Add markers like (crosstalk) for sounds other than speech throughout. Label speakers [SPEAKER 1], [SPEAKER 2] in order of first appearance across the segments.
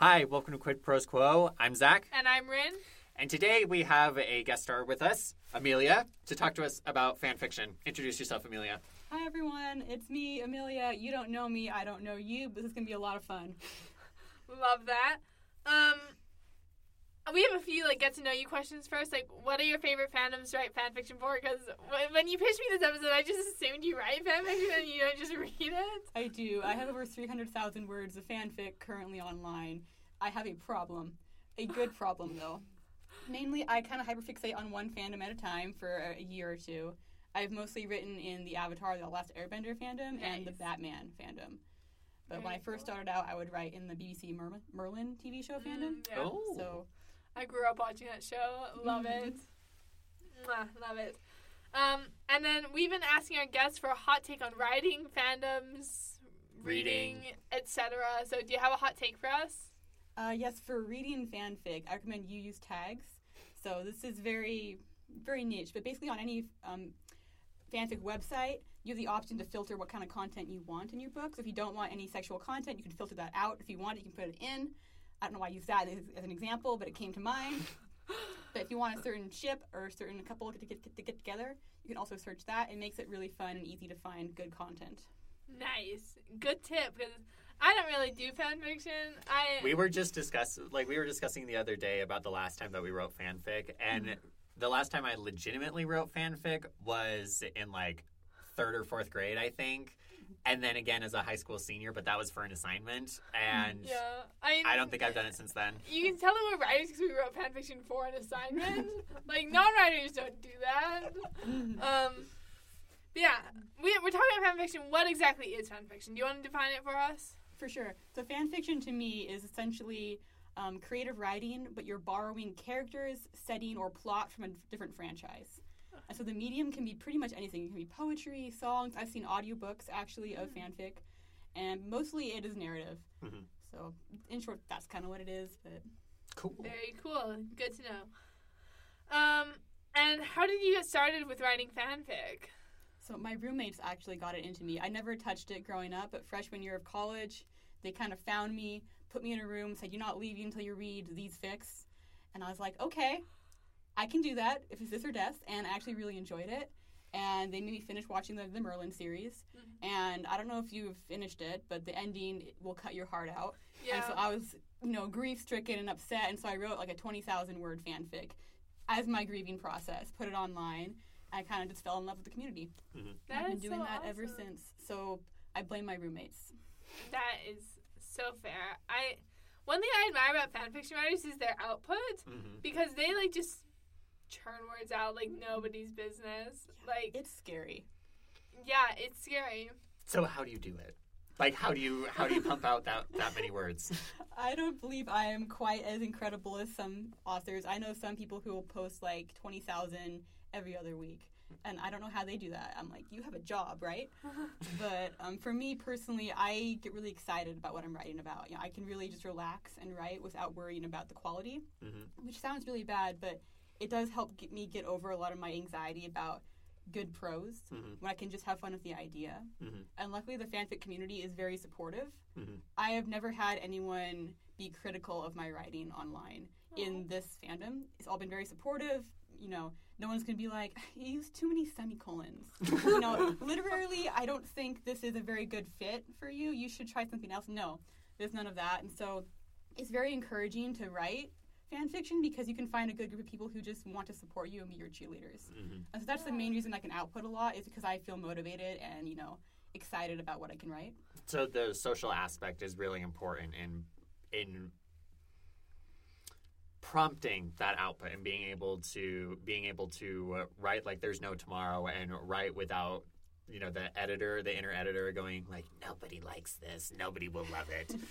[SPEAKER 1] Hi, welcome to Quid Pros Quo. I'm Zac,
[SPEAKER 2] And I'm Rin.
[SPEAKER 1] and today we have a guest star with us, Amelia, to talk to us about fan fiction. Introduce yourself, Amelia.
[SPEAKER 3] Hi everyone, it's me, Amelia. You don't know me, I don't know you, but this is gonna be a lot of fun. (laughs)
[SPEAKER 2] Love that. Um, we have a few like get to know you questions first. Like, what are your favorite fandoms to write fan fiction for? Because when you pitched me this episode, I just assumed you write fan fiction and you don't just read it.
[SPEAKER 3] I do. I have over 300,000 words of fanfic currently online. I have a problem. A good problem, though. Mainly, I kind of hyperfixate on one fandom at a time for a year or two. I've mostly written in the Avatar, The Last Airbender fandom, and the Batman fandom. But when I first
[SPEAKER 2] cool.
[SPEAKER 3] started out, I would write in the BBC Merlin, Merlin TV show fandom.
[SPEAKER 2] Mm, yeah.
[SPEAKER 1] Oh.
[SPEAKER 3] So,
[SPEAKER 2] I grew up watching that show. Love it. Mwah, love it. Um, and then we've been asking our guests for a hot take on writing, fandoms, reading,
[SPEAKER 1] Reading.
[SPEAKER 2] etc. So, do you have a hot take for us?
[SPEAKER 3] Uh, yes, for reading fanfic, I recommend you use tags. So this is very, very niche, but basically on any um, fanfic website, you have the option to filter what kind of content you want in your book. So if you don't want any sexual content, you can filter that out. If you want it, you can put it in. I don't know why I use that as, as an example, but it came to mind. (laughs) but if you want a certain ship or a certain couple to get, to get together, you can also search that. It makes it really fun and easy to find good content.
[SPEAKER 2] Nice, good tip because I don't really do fan fiction. I
[SPEAKER 1] We were just discussing, like, we were discussing the other day about the last time that we wrote fanfic, and mm-hmm. the last time I legitimately wrote fanfic was in like third or fourth grade, I think, and then again as a high school senior, but that was for an assignment, and
[SPEAKER 2] yeah, I
[SPEAKER 1] I don't think I've done it since then.
[SPEAKER 2] You can tell that we're writers because we wrote fan fiction for an assignment. (laughs) like non-writers don't do that. Um, but yeah, we, we're talking about fan fiction. What exactly is fan fiction? Do you want to define it for us?
[SPEAKER 3] For sure. So fan fiction to me is essentially um, creative writing, but you're borrowing characters, setting, or plot from a different franchise. And so the medium can be pretty much anything. It can be poetry, songs. I've seen audiobooks actually of fanfic, and mostly it is narrative.
[SPEAKER 1] Mhm.
[SPEAKER 3] So in short, that's kind of what it is. But
[SPEAKER 1] Cool.
[SPEAKER 2] Very cool. Good to know. Um, and how did you get started with writing fanfic?
[SPEAKER 3] so my roommates actually got it into me. I never touched it growing up, but freshman year of college, they kind of found me, put me in a room, said, "You're not leaving until you read these fics," and I was like, "Okay, I can do that if it's this or death," and I actually really enjoyed it. And they made me finish watching the, the Merlin series, and I don't know if you've finished it, but the ending will cut your heart out.
[SPEAKER 2] Yeah.
[SPEAKER 3] And so I was, you know, grief stricken and upset, and so I wrote like a twenty thousand word fanfic as my grieving process, put it online. I kind of just fell in love with the community.
[SPEAKER 2] That
[SPEAKER 3] I've been
[SPEAKER 2] is
[SPEAKER 3] doing
[SPEAKER 2] so
[SPEAKER 3] that ever since. So I blame my roommates.
[SPEAKER 2] That is so fair. I one thing I admire about fanfiction writers is their output
[SPEAKER 1] hmm
[SPEAKER 2] because they like just churn words out like nobody's business. Like
[SPEAKER 3] It's scary.
[SPEAKER 2] yeah, it's scary.
[SPEAKER 1] So how do you do it? Like, how do you how do you pump out that that many words? (laughs)
[SPEAKER 3] I don't believe I am quite as incredible as some authors. I know some people who will post like 20,000 every other week. And I don't know how they do that. I'm like, you have a job, right? (laughs) but um, for me personally, I get really excited about what I'm writing about. You know, I can really just relax and write without worrying about the quality.
[SPEAKER 1] hmm
[SPEAKER 3] which sounds really bad, but it does help get me get over a lot of my anxiety about good prose
[SPEAKER 1] Mhm.
[SPEAKER 3] when I can just have fun with the idea.
[SPEAKER 1] Mhm.
[SPEAKER 3] And luckily, the fanfic community is very supportive.
[SPEAKER 1] Mhm.
[SPEAKER 3] I have never had anyone be critical of my writing online in this fandom. It's all been very supportive. You know, no one's gonna be like, you use too many semicolons. you know, (laughs) literally, I don't think this is a very good fit for you. You should try something else. No, there's none of that. And so it's very encouraging to write fan fiction because you can find a good group of people who just want to support you and be your cheerleaders.
[SPEAKER 1] Mhm.
[SPEAKER 3] And so that's the main reason I can output a lot is because I feel motivated and, you know, excited about what I can write.
[SPEAKER 1] So the social aspect is really important in in prompting that output and being able to being able to uh, write like there's no tomorrow and write without you know the editor the inner editor going like nobody likes this nobody will love it (laughs)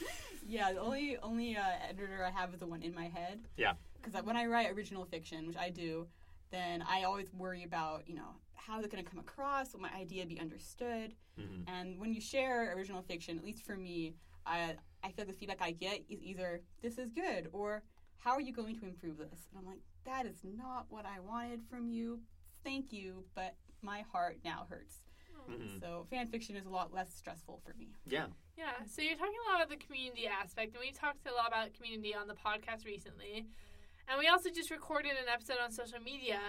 [SPEAKER 3] Yeah, the only only uh, editor I have is the one in my head.
[SPEAKER 1] Yeah.
[SPEAKER 3] Because when I write original fiction, which I do, then I always worry about you know how is it going to come across, will my idea be understood,
[SPEAKER 1] Mhm.
[SPEAKER 3] and when you share original fiction, at least for me, I I feel like the feedback I get is either this is good or how are you going to improve this, and I'm like that is not what I wanted from you. Thank you, but my heart now hurts.
[SPEAKER 1] Mhm.
[SPEAKER 3] So fan fiction is a lot less stressful for me.
[SPEAKER 1] Yeah.
[SPEAKER 2] Yeah, so you're talking a lot about the community aspect, and we talked a lot about community on the podcast recently. And we also just recorded an episode on social media.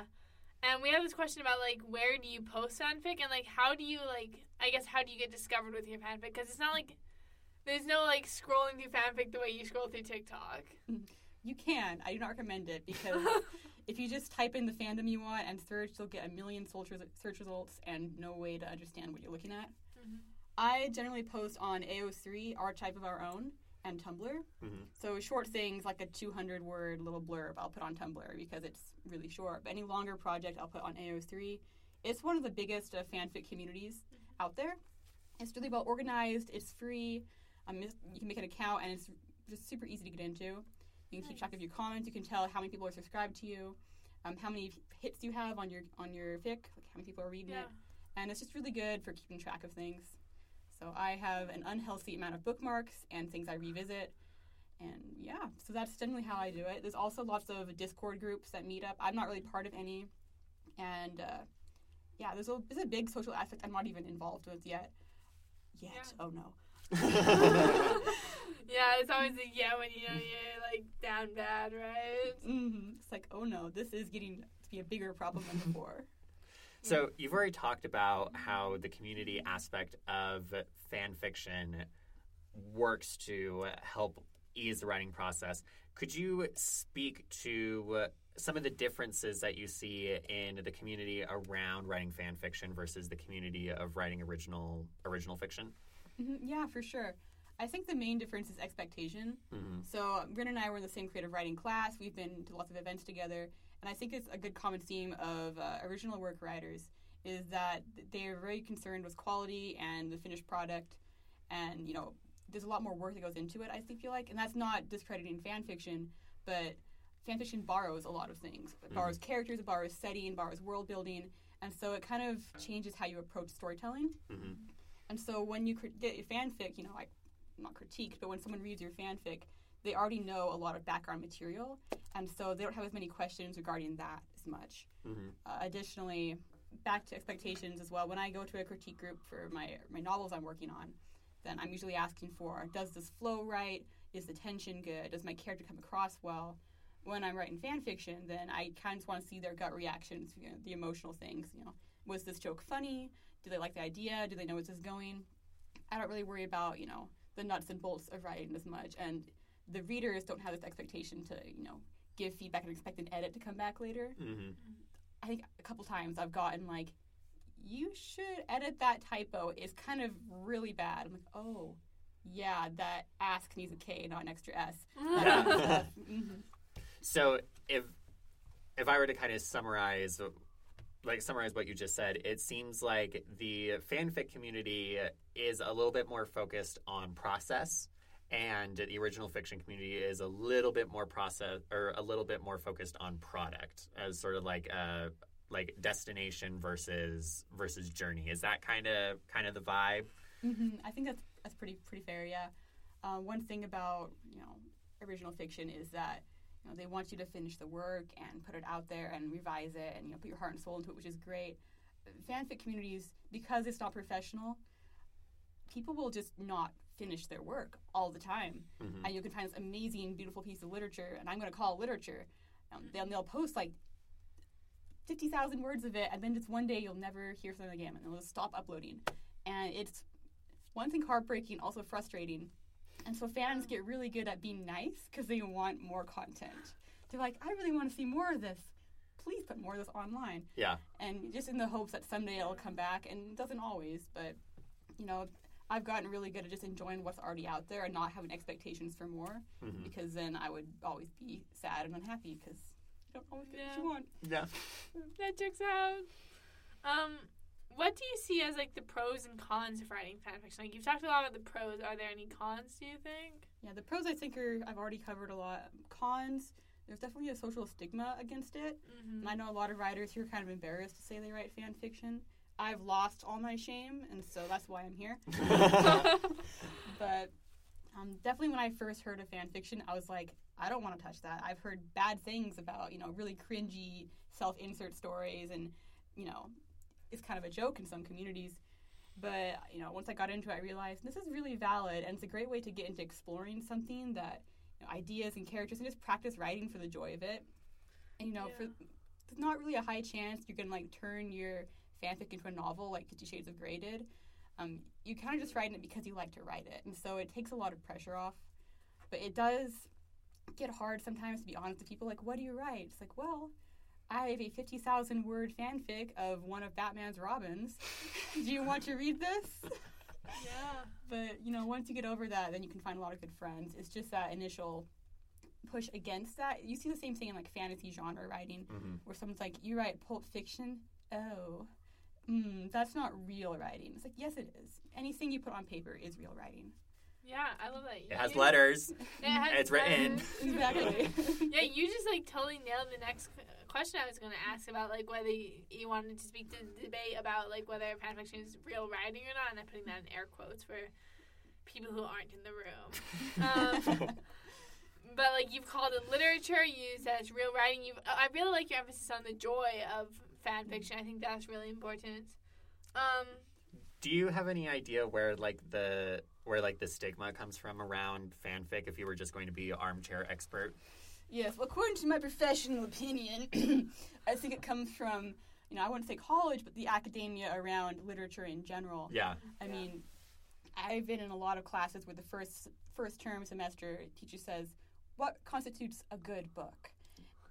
[SPEAKER 2] And we have this question about, like, where do you post fanfic? And, like, how do you, like, I guess, how do you get discovered with your fanfic? Because it's not like there's no, like, scrolling through fanfic the way you scroll through TikTok. (laughs)
[SPEAKER 3] You can. I do not recommend it because (laughs) if you just type in the fandom you want and search, you'll get a million search res- search results and no way to understand what you're looking at.
[SPEAKER 2] Mhm.
[SPEAKER 3] I generally post on AO3, Archive of Our Own, and Tumblr.
[SPEAKER 1] Mhm.
[SPEAKER 3] So short things like a 200 word little blurb I'll put on Tumblr because it's really short. But any longer project I'll put on AO3. It's one of the biggest uh, fanfic communities out there. It's really well organized. It's free. Um, you can make an account and it's just super easy to get into. You can keep track of your comments. You can tell how many people are subscribed to you, um, how many hits you have on your on your fic, like how many people are reading
[SPEAKER 2] Yeah.
[SPEAKER 3] it, and it's just really good for keeping track of things. So I have an unhealthy amount of bookmarks and things I revisit, and yeah, so that's generally how I do it. There's also lots of Discord groups that meet up. I'm not really part of any, and uh, yeah, there's a there's a big social aspect I'm not even involved with yet. Yet,
[SPEAKER 2] Yeah.
[SPEAKER 3] oh no. (laughs) (laughs)
[SPEAKER 2] Yeah, it's always a yeah when you know you're, like, down bad, right?
[SPEAKER 3] hmm It's like, oh no, this is getting to be a bigger problem than (laughs) before.
[SPEAKER 1] So you've already talked about how the community aspect of fan fiction works to help ease the writing process. Could you speak to some of the differences that you see in the community around writing fan fiction versus the community of writing original original fiction?
[SPEAKER 3] Mhm, Yeah, for sure. I think the main difference is expectation.
[SPEAKER 1] Mm-hmm.
[SPEAKER 3] So Rin and I were in the same creative writing class. We've been to lots of events together, and I think it's a good common theme of uh, original work writers is that they're very concerned with quality and the finished product, and you know, there's a lot more work that goes into it. I think feel like, and that's not discrediting fan fiction, but fan fiction borrows a lot of things. It borrows characters, it borrows setting, borrows world building, and so it kind of changes how you approach storytelling.
[SPEAKER 1] Mm-hmm.
[SPEAKER 3] And so when you crit- get your fanfic, you know, like not critiqued, but when someone reads your fanfic, they already know a lot of background material, and so they don't have as many questions regarding that as much.
[SPEAKER 1] Mm-hmm.
[SPEAKER 3] Uh, additionally, back to expectations as well. When I go to a critique group for my my novels I'm working on, then I'm usually asking for does this flow right? Is the tension good? Does my character come across well? When I'm writing fan fiction, then I kind of just want to see their gut reactions, you know, the emotional things. You know, was this joke funny? Do they like the idea? Do they know where this is going? I don't really worry about you know the nuts and bolts of writing as much, and the readers don't have this expectation to you know give feedback and expect an edit to come back later.
[SPEAKER 1] Mm-hmm.
[SPEAKER 3] I think a couple times I've gotten like, you should edit that typo. It's kind of really bad. I'm like, oh, yeah, that ask needs a K, not an extra S. (laughs) Mhm.
[SPEAKER 1] So if if I were to kind of summarize like summarize what you just said, it seems like the fanfic community is a little bit more focused on process and the original fiction community is a little bit more process or a little bit more focused on product as sort of like a like destination versus versus journey. Is that kind of kind of the vibe?
[SPEAKER 3] Mhm. I think that's that's pretty pretty fair. Yeah. Uh, one thing about you know original fiction is that you know they want you to finish the work and put it out there and revise it and you know put your heart and soul into it, which is great. Fanfic communities because it's not professional, people will just not finish their work all the time,
[SPEAKER 1] Mhm.
[SPEAKER 3] and you can find this amazing, beautiful piece of literature, and I'm going to call it literature. Um, they'll, they'll post like fifty thousand words of it, and then just one day you'll never hear from them again, and they'll just stop uploading. And it's one thing heartbreaking, also frustrating. And so fans get really good at being nice because they want more content. They're like, I really want to see more of this. Please put more of this online.
[SPEAKER 1] Yeah.
[SPEAKER 3] And just in the hopes that someday it'll come back, and it doesn't always, but you know, I've gotten really good at just enjoying what's already out there and not having expectations for more
[SPEAKER 1] Mhm.
[SPEAKER 3] because then I would always be sad and unhappy because you don't always get what you want.
[SPEAKER 1] Yeah. (laughs)
[SPEAKER 2] that checks out. Um, what do you see as like the pros and cons of writing fanfiction? Like you've talked a lot about the pros. Are there any cons? Do you think?
[SPEAKER 3] Yeah, the pros I think are I've already covered a lot. Cons, there's definitely a social stigma against it.
[SPEAKER 2] Mm-hmm.
[SPEAKER 3] And I know a lot of writers who are kind of embarrassed to say they write fan fiction. I've lost all my shame, and so that's why I'm here. (laughs) (laughs) But um, definitely, when I first heard of fan fiction, I was like, I don't want to touch that. I've heard bad things about, you know, really cringy self-insert stories, and you know, it's kind of a joke in some communities. But you know, once I got into it, I realized this is really valid, and it's a great way to get into exploring something that you know, ideas and characters, and just practice writing for the joy of it. And you know, for
[SPEAKER 2] Yeah.
[SPEAKER 3] there's not really a high chance you're gonna like turn your fanfic into a novel like Fifty Shades of Grey did. Um, you kind of just write it because you like to write it, and so it takes a lot of pressure off. But it does get hard sometimes to be honest with people. Like, what do you write? It's like, well, I have a fifty thousand word fanfic of one of Batman's Robins. (laughs) do you want to read this? (laughs)
[SPEAKER 2] Yeah.
[SPEAKER 3] But you know, once you get over that, then you can find a lot of good friends. It's just that initial push against that. You see the same thing in like fantasy genre writing,
[SPEAKER 1] Mhm.
[SPEAKER 3] where someone's like, "You write Pulp Fiction? Oh, mm, that's not real writing." It's like, yes, it is. Anything you put on paper is real writing.
[SPEAKER 2] Yeah, I love that.
[SPEAKER 1] It has
[SPEAKER 2] You-
[SPEAKER 1] letters. (laughs)
[SPEAKER 2] It (laughs) has
[SPEAKER 1] It's written.
[SPEAKER 3] Exactly. (laughs)
[SPEAKER 2] yeah, you just like totally nailed the next question I was going to ask about like whether you, you wanted to speak to the debate about like whether fanfiction is real writing or not, and I'm putting that in air quotes for people who aren't in the room. Um, but like you've called it literature, you said it's real writing. You, I really like your emphasis on the joy of fan fiction. I think that's really important. Um,
[SPEAKER 1] Do you have any idea where like the where like the stigma comes from around fanfic? If you were just going to be an armchair expert,
[SPEAKER 3] Yes, well, according to my professional opinion, (clears throat) I think it comes from, you know, I wouldn't say college, but the academia around literature in general.
[SPEAKER 1] yeah,
[SPEAKER 3] I
[SPEAKER 2] Yeah.
[SPEAKER 3] mean, I've been in a lot of classes where the first first term semester teacher says, "What constitutes a good book?"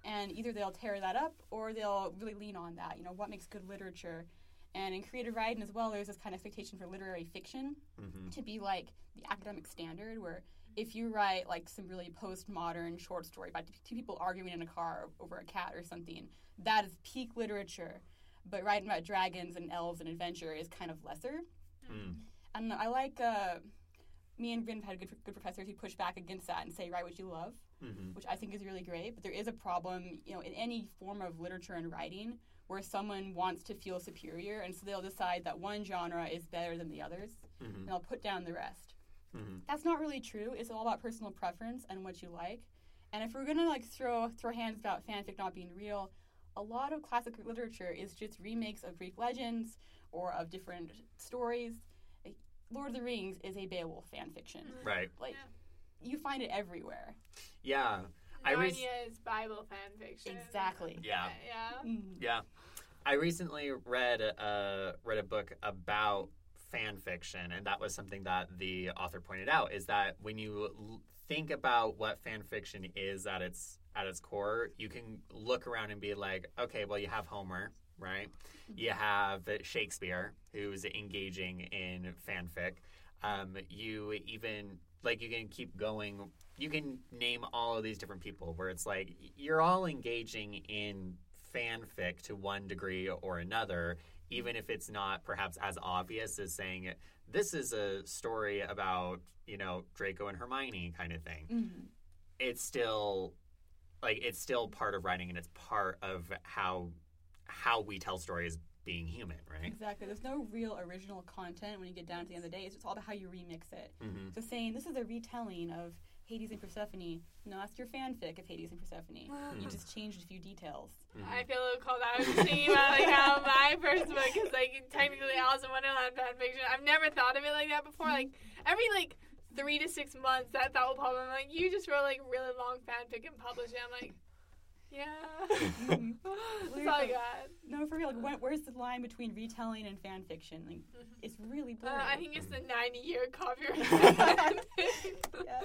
[SPEAKER 3] And either they'll tear that up or they'll really lean on that. You know, what makes good literature? And in creative writing as well, there's this kind of expectation for literary fiction
[SPEAKER 1] hmm
[SPEAKER 3] to be like the academic standard where if you write like some really postmodern short story about two people arguing in a car over a cat or something, that is peak literature. But writing about dragons and elves and adventure is kind of lesser.
[SPEAKER 1] Mm.
[SPEAKER 3] And I like uh, me and Rin had good, good professors who push back against that and say write what you love,
[SPEAKER 1] hmm
[SPEAKER 3] which I think is really great. But there is a problem, you know, in any form of literature and writing where someone wants to feel superior, and so they'll decide that one genre is better than the others,
[SPEAKER 1] hmm
[SPEAKER 3] and they'll put down the rest.
[SPEAKER 1] hmm
[SPEAKER 3] That's not really true. It's all about personal preference and what you like. And if we're gonna like throw throw hands about fanfic not being real, a lot of classic literature is just remakes of Greek legends or of different stories. Like, Lord of the Rings is a Beowulf fan fiction.
[SPEAKER 1] Right.
[SPEAKER 3] Like you find it everywhere.
[SPEAKER 1] Yeah. I
[SPEAKER 2] Narnia
[SPEAKER 1] was-
[SPEAKER 2] is Bible fan fiction.
[SPEAKER 3] Exactly.
[SPEAKER 1] Yeah.
[SPEAKER 2] Yeah.
[SPEAKER 3] Mm.
[SPEAKER 1] Yeah. I recently read uh, read a book about fan fiction, and that was something that the author pointed out is that when you l- think about what fan fiction is at its at its core, you can look around and be like, okay, well, you have Homer, right? You have Shakespeare, who's engaging in fanfic. Um, you even like you can keep going. You can name all of these different people where it's like you're all engaging in fanfic to one degree or another, even if it's not perhaps as obvious as saying this is a story about you know Draco and Hermione kind of thing.
[SPEAKER 3] Mhm.
[SPEAKER 1] It's still like it's still part of writing and it's part of how how we tell stories being human, right?
[SPEAKER 3] Exactly. There's no real original content when you get down to the end of the day. It's all about how you remix it.
[SPEAKER 1] hmm
[SPEAKER 3] So saying this is a retelling of Hades and Persephone, no, that's your fanfic of Hades and Persephone. You mm-hmm. just changed a few details. Mm-hmm.
[SPEAKER 2] I feel a little called out. I was just thinking about like how (laughs) my first book is like technically Alice in Wonderland fan fiction. I've never thought of it like that before. Like every like three to six months, that thought will pop. up. I'm like, you just wrote like really long fanfic and published it. I'm like, yeah. (laughs) That's all I got.
[SPEAKER 3] No, for real. Like, when, where's the line between retelling and fan fiction? Like, it's really
[SPEAKER 2] Uh,
[SPEAKER 3] blurry.
[SPEAKER 2] I think it's the 90 year copyright. (laughs) (laughs)
[SPEAKER 3] Yeah.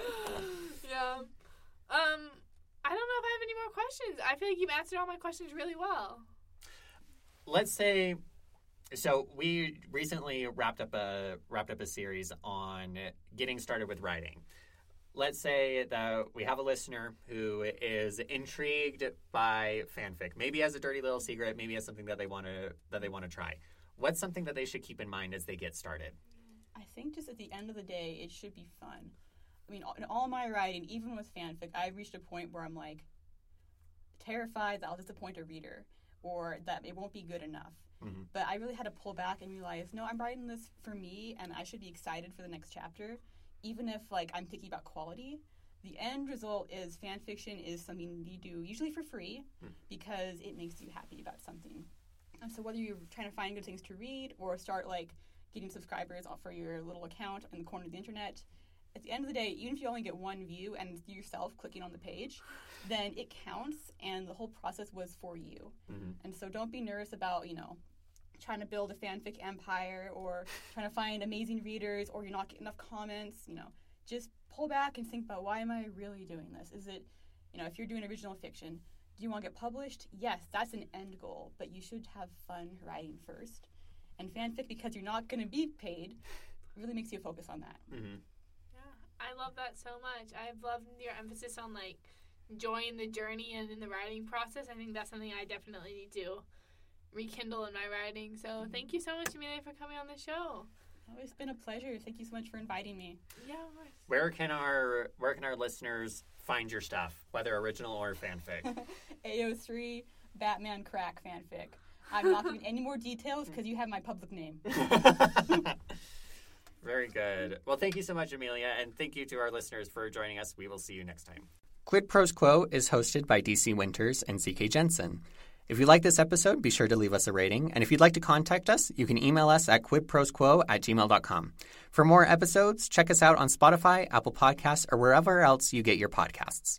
[SPEAKER 2] yeah. Um, I don't know if I have any more questions. I feel like you've answered all my questions really well.
[SPEAKER 1] let's say so we recently wrapped up a wrapped up a series on getting started with writing let's say that we have a listener who is intrigued by fanfic maybe as a dirty little secret maybe as something that they want to that they want to try what's something that they should keep in mind as they get started
[SPEAKER 3] I think just at the end of the day, it should be fun. I mean, in all my writing, even with fanfic, I reached a point where I'm like terrified that I'll disappoint a reader or that it won't be good enough.
[SPEAKER 1] Mhm.
[SPEAKER 3] But I really had to pull back and realize, no, I'm writing this for me, and I should be excited for the next chapter, even if like I'm thinking about quality. The end result is fan fiction is something you do usually for free
[SPEAKER 1] Hmm.
[SPEAKER 3] because it makes you happy about something. And so whether you're trying to find good things to read or start like getting subscribers for your little account in the corner of the internet. At the end of the day, even if you only get one view and yourself clicking on the page, then it counts, and the whole process was for you.
[SPEAKER 1] Mhm.
[SPEAKER 3] And so don't be nervous about you know trying to build a fanfic empire or trying to find amazing readers or you're not getting enough comments. You know, just pull back and think about why am I really doing this? Is it you know if you're doing original fiction, do you want to get published? Yes, that's an end goal, but you should have fun writing first. And fanfic, because you're not going to be paid, really makes you focus on that.
[SPEAKER 1] Mhm.
[SPEAKER 2] Yeah, I love that so much. I've loved your emphasis on like enjoying the journey and in the writing process. I think that's something I definitely need to rekindle in my writing. So mm-hmm. thank you so much, Amelia, for coming on the show.
[SPEAKER 3] Oh, it's been a pleasure. Thank you so much for inviting me.
[SPEAKER 2] Yeah, of course.
[SPEAKER 1] Where can our where can our listeners find your stuff, whether original or fanfic? (laughs)
[SPEAKER 3] AO3 Batman crack fanfic. I'm not giving any more details because you have my public name. (laughs)
[SPEAKER 1] Very good. Well, thank you so much, Amelia, and thank you to our listeners for joining us. We will see you next time. Quid Pros Quo is hosted by DC Winters and CK Jensen. If you like this episode, be sure to leave us a rating. And if you'd like to contact us, you can email us at quidprosquo at gmail.com. For more episodes, check us out on Spotify, Apple Podcasts, or wherever else you get your podcasts.